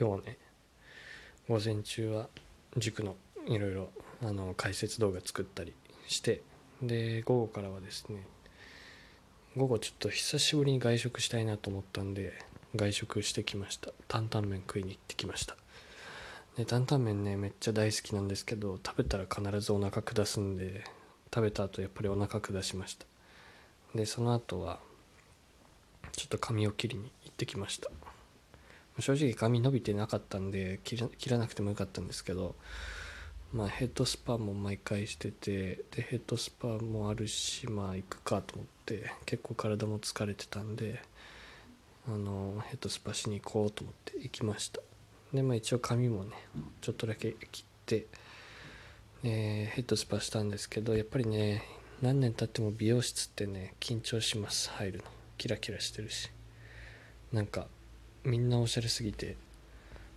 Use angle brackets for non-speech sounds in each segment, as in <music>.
今日ね。午前中は塾のいろいろあの解説動画作ったりしてで午後からはですね午後ちょっと久しぶりに外食したいなと思ったんで外食してきました。担々麺食いに行ってきました。で担々麺ねめっちゃ大好きなんですけど食べたら必ずお腹下すんで食べた後やっぱりお腹下しました。でその後はちょっと髪を切りに行ってきました。正直髪伸びてなかったんで切らなくてもよかったんですけどまあヘッドスパも毎回しててでヘッドスパもあるしまあ行くかと思って結構体も疲れてたんであのヘッドスパしに行こうと思って行きました。でまあ一応髪もねちょっとだけ切ってえヘッドスパしたんですけどやっぱりね何年経っても美容室ってね緊張します。入るの。キラキラしてるし。なんかみんなおしゃれすぎて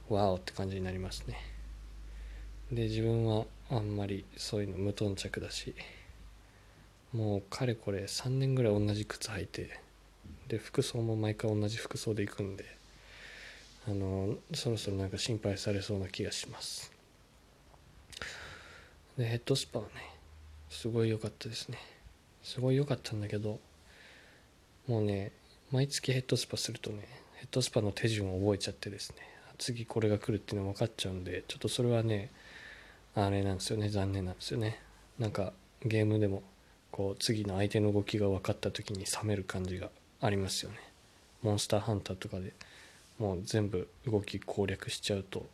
ワオって感じになりますね。で自分はあんまりそういうの無頓着だしもうかれこれ3年ぐらい同じ靴履いてで服装も毎回同じ服装で行くんであのそろそろなんか心配されそうな気がします。でヘッドスパはねすごい良かったですね。すごい良かったんだけどもうね毎月ヘッドスパするとねヘッドスパの手順を覚えちゃってですね。次これが来るっていうの分かっちゃうんでちょっとそれはねあれなんですよね。残念なんですよね。なんかゲームでもこう次の相手の動きが分かった時に冷める感じがありますよね。モンスターハンターとかでもう全部動き攻略しちゃうと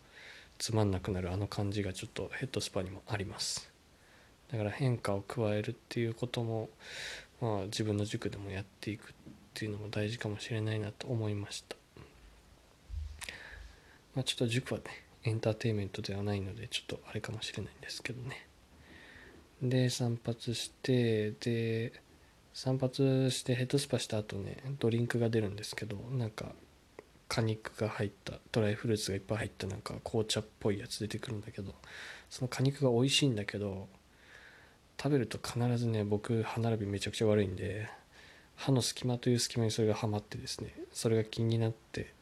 つまんなくなるあの感じがちょっとヘッドスパにもあります。だから変化を加えるっていうことも、まあ、自分の塾でもやっていくっていうのも大事かもしれないなと思いました、まあ、ちょっと塾はねエンターテインメントではないのでちょっとあれかもしれないんですけどね。で散髪してで散髪してヘッドスパした後ねドリンクが出るんですけどなんか果肉が入ったドライフルーツがいっぱい入ったなんか紅茶っぽいやつ出てくるんだけどその果肉が美味しいんだけど食べると必ずね僕歯並びめちゃくちゃ悪いんで歯の隙間という隙間にそれがはまってですねそれが気になって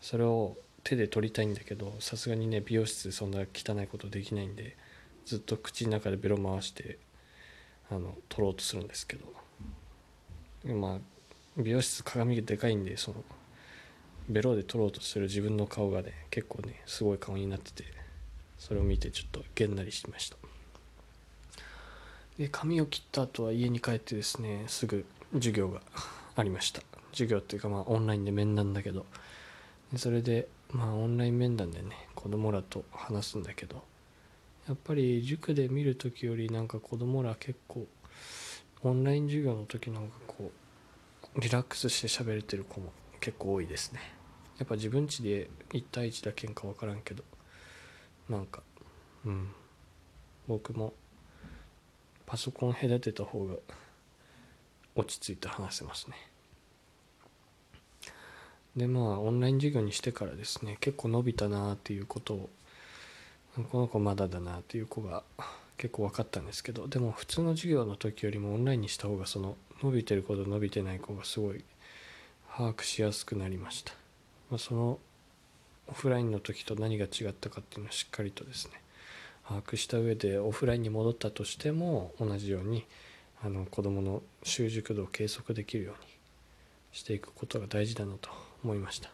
それを手で取りたいんだけどさすがにね美容室でそんな汚いことできないんでずっと口の中でベロ回してあの取ろうとするんですけど。まあ美容室鏡がでかいんでそのベロで撮ろうとする自分の顔がね結構ねすごい顔になっててそれを見てちょっとげんなりしました。で髪を切った後は家に帰ってですねすぐ授業がありました。授業っていうかまあオンラインで面談だけど。それでまあオンライン面談でね子供らと話すんだけどやっぱり塾で見る時よりなんか子供ら結構オンライン授業の時の方がこうリラックスして喋れてる子も結構多いですね。やっぱ自分家で1対1だけんか分からんけどなんかうん。僕もパソコン隔てた方が落ち着いて話せますね。でまあオンライン授業にしてからですね結構伸びたなっていうことをこの子まだだなっていう子が結構分かったんですけどでも普通の授業の時よりもオンラインにした方がその伸びてる子と伸びてない子がすごい把握しやすくなりました、まあ、そのオフラインの時と何が違ったかっていうのをしっかりとですね把握した上でオフラインに戻ったとしても同じようにあの子どもの習熟度を計測できるようにしていくことが大事だなと思いました。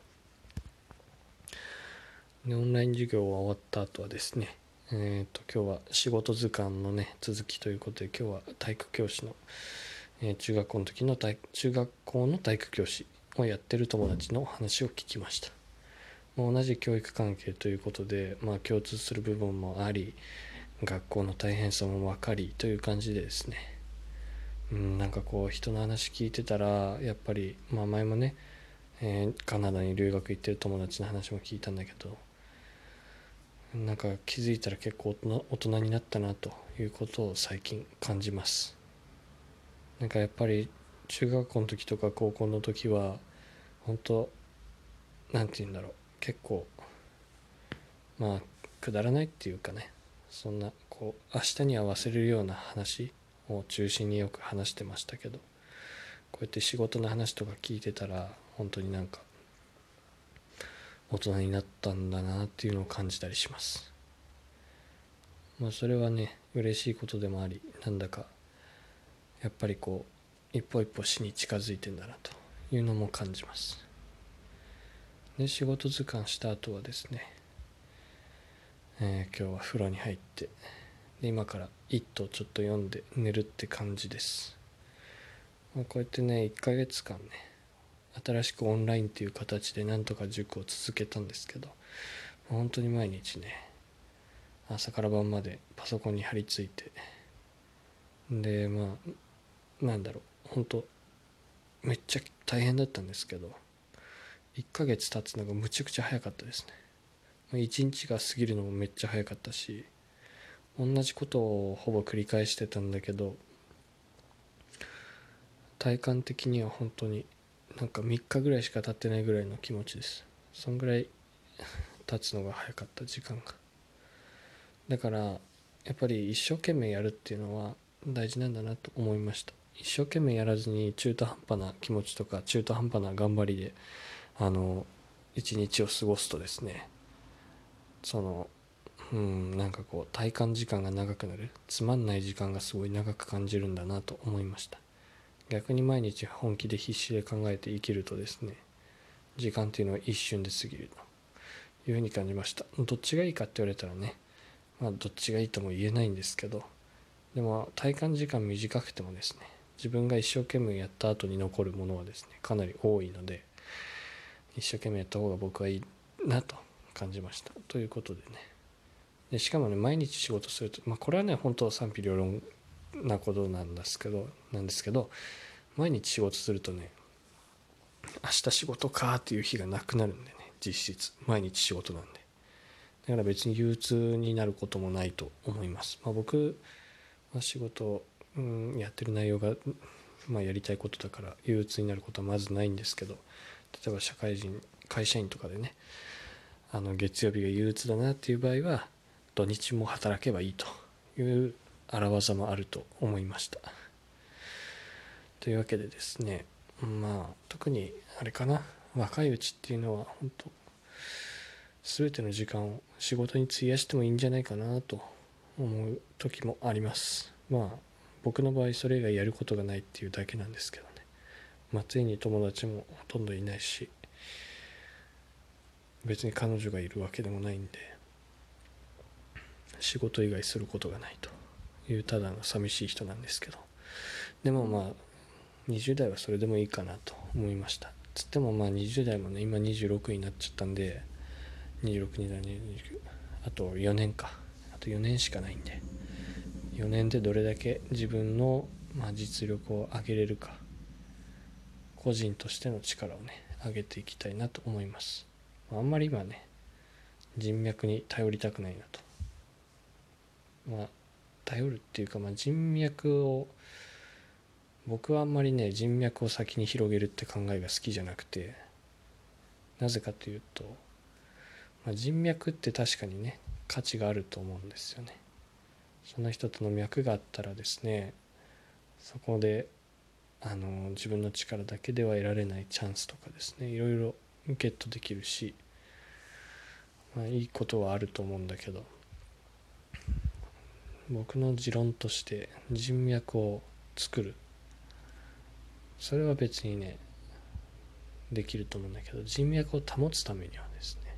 でオンライン授業が終わった後はですねえーと、と今日は仕事図鑑のね続きということで今日は体育教師の、えー、中学校の時の体中学校の体育教師をやってる友達の話を聞きました、まあ、同じ教育関係ということで、まあ、共通する部分もあり学校の大変さも分かりという感じでですね。うんなんかこう人の話聞いてたらやっぱり、まあ、前もね、えー、カナダに留学行ってる友達の話も聞いたんだけどなんか気づいたら結構大人になったなということを最近感じます。なんかやっぱり中学校の時とか高校の時は本当なんて言うんだろう。結構まあくだらないっていうかね。そんなこう明日には忘れるような話を中心によく話してましたけどこうやって仕事の話とか聞いてたら本当になんか大人になったんだなっていうのを感じたりします。まあそれはね嬉しいことでもありなんだかやっぱりこう一歩一歩死に近づいてんだなというのも感じます。で仕事図鑑した後はですね、えー、今日は風呂に入ってで今から「一頭ちょっと読んで寝るって感じです、まあ、こうやってね1ヶ月間ね新しくオンラインっていう形でなんとか塾を続けたんですけど本当に毎日ね朝から晩までパソコンに張り付いてでまあなんだろう本当めっちゃ大変だったんですけど1ヶ月経つのがむちゃくちゃ早かったですね。1日が過ぎるのもめっちゃ早かったし同じことをほぼ繰り返してたんだけど体感的には本当になんか3日ぐらいしか経ってないぐらいの気持ちです。そんぐらい <laughs> 経つのが早かった時間が。だからやっぱり一生懸命やるっていうのは大事なんだなと思いました。一生懸命やらずに中途半端な気持ちとか中途半端な頑張りであの一日を過ごすとですね。そのうんなんかこう体感時間が長くなる。つまんない時間がすごい長く感じるんだなと思いました。逆に毎日本気で必死で考えて生きるとですね時間っていうのは一瞬で過ぎると。いうふうに感じました。どっちがいいかって言われたらねまあどっちがいいとも言えないんですけどでも体感時間短くてもですね自分が一生懸命やった後に残るものはですねかなり多いので一生懸命やった方が僕はいいなと感じました。ということでね。でしかもね毎日仕事すると、まあ、これはね本当賛否両論なことなんですけどなんですけど毎日仕事するとね明日仕事かっていう日がなくなるんでね実質。毎日仕事なんで。だから別に憂鬱になることもないと思います、まあ、僕は仕事、うん、やってる内容が、まあ、やりたいことだから憂鬱になることはまずないんですけど例えば社会人会社員とかでねあの月曜日が憂鬱だなっていう場合は土日も働けばいいという荒技もあると思いましたというわけでですねまあ特にあれかな若いうちっていうのは本当全ての時間を仕事に費やしてもいいんじゃないかなと思う時もありますまあ僕の場合それ以外やることがないっていうだけなんですけどね松江に友達もほとんどいないし別に彼女がいるわけでもないんで仕事以外することがないというただの寂しい人なんですけど。でもまあ20代はそれでもいいかなと思いました。つってもまあ20代もね今26になっちゃったんで26代29あと4年か。あと4年しかないんで。4年でどれだけ自分のまあ実力を上げれるか。個人としての力をね上げていきたいなと思います。あんまり今ね人脈に頼りたくないなと。まあ頼るっていうか、まあ、人脈を僕はあんまりね人脈を先に広げるって考えが好きじゃなくてなぜかというと、まあ、人脈って確かにね価値があると思うんですよね。その人との脈があったらですねそこであの自分の力だけでは得られないチャンスとかですねいろいろゲットできるし、まあ、いいことはあると思うんだけど。僕の持論として人脈を作る。それは別にねできると思うんだけど人脈を保つためにはですね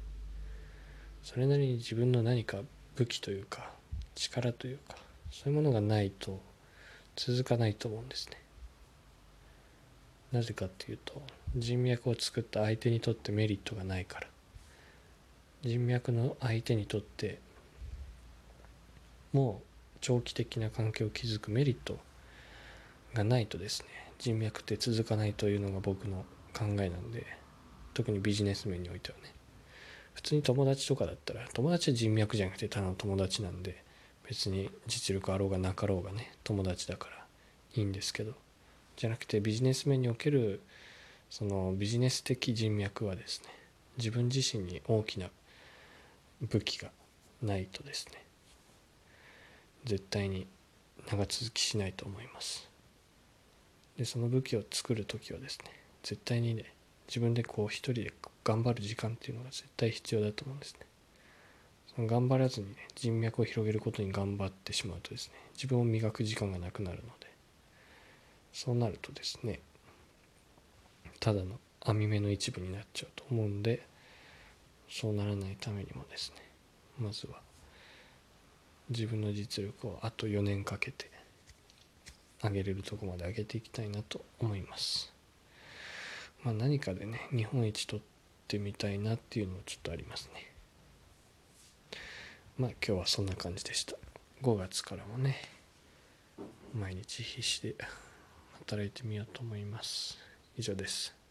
それなりに自分の何か武器というか力というかそういうものがないと続かないと思うんですね。なぜかっていうと人脈を作った相手にとってメリットがないから。人脈の相手にとってもう長期的な関係を築くメリットがないとですね人脈って続かないというのが僕の考えなんで特にビジネス面においてはね。普通に友達とかだったら友達は人脈じゃなくてただの友達なんで別に実力あろうがなかろうがね友達だからいいんですけどじゃなくてビジネス面におけるそのビジネス的人脈はですね自分自身に大きな武器がないとですね絶対に長続きしないと思います。でその武器を作る時はですね絶対にね自分でこう一人で頑張る時間っていうのが絶対必要だと思うんですね。その頑張らずにね人脈を広げることに頑張ってしまうとですね自分を磨く時間がなくなるのでそうなるとですねただの網目の一部になっちゃうと思うんでそうならないためにもですねまずは自分の実力をあと4年かけて上げれるとこまで上げていきたいなと思います。まあ何かでね日本一取ってみたいなっていうのもちょっとありますね。まあ今日はそんな感じでした。5月からもね毎日必死で働いてみようと思います。以上です。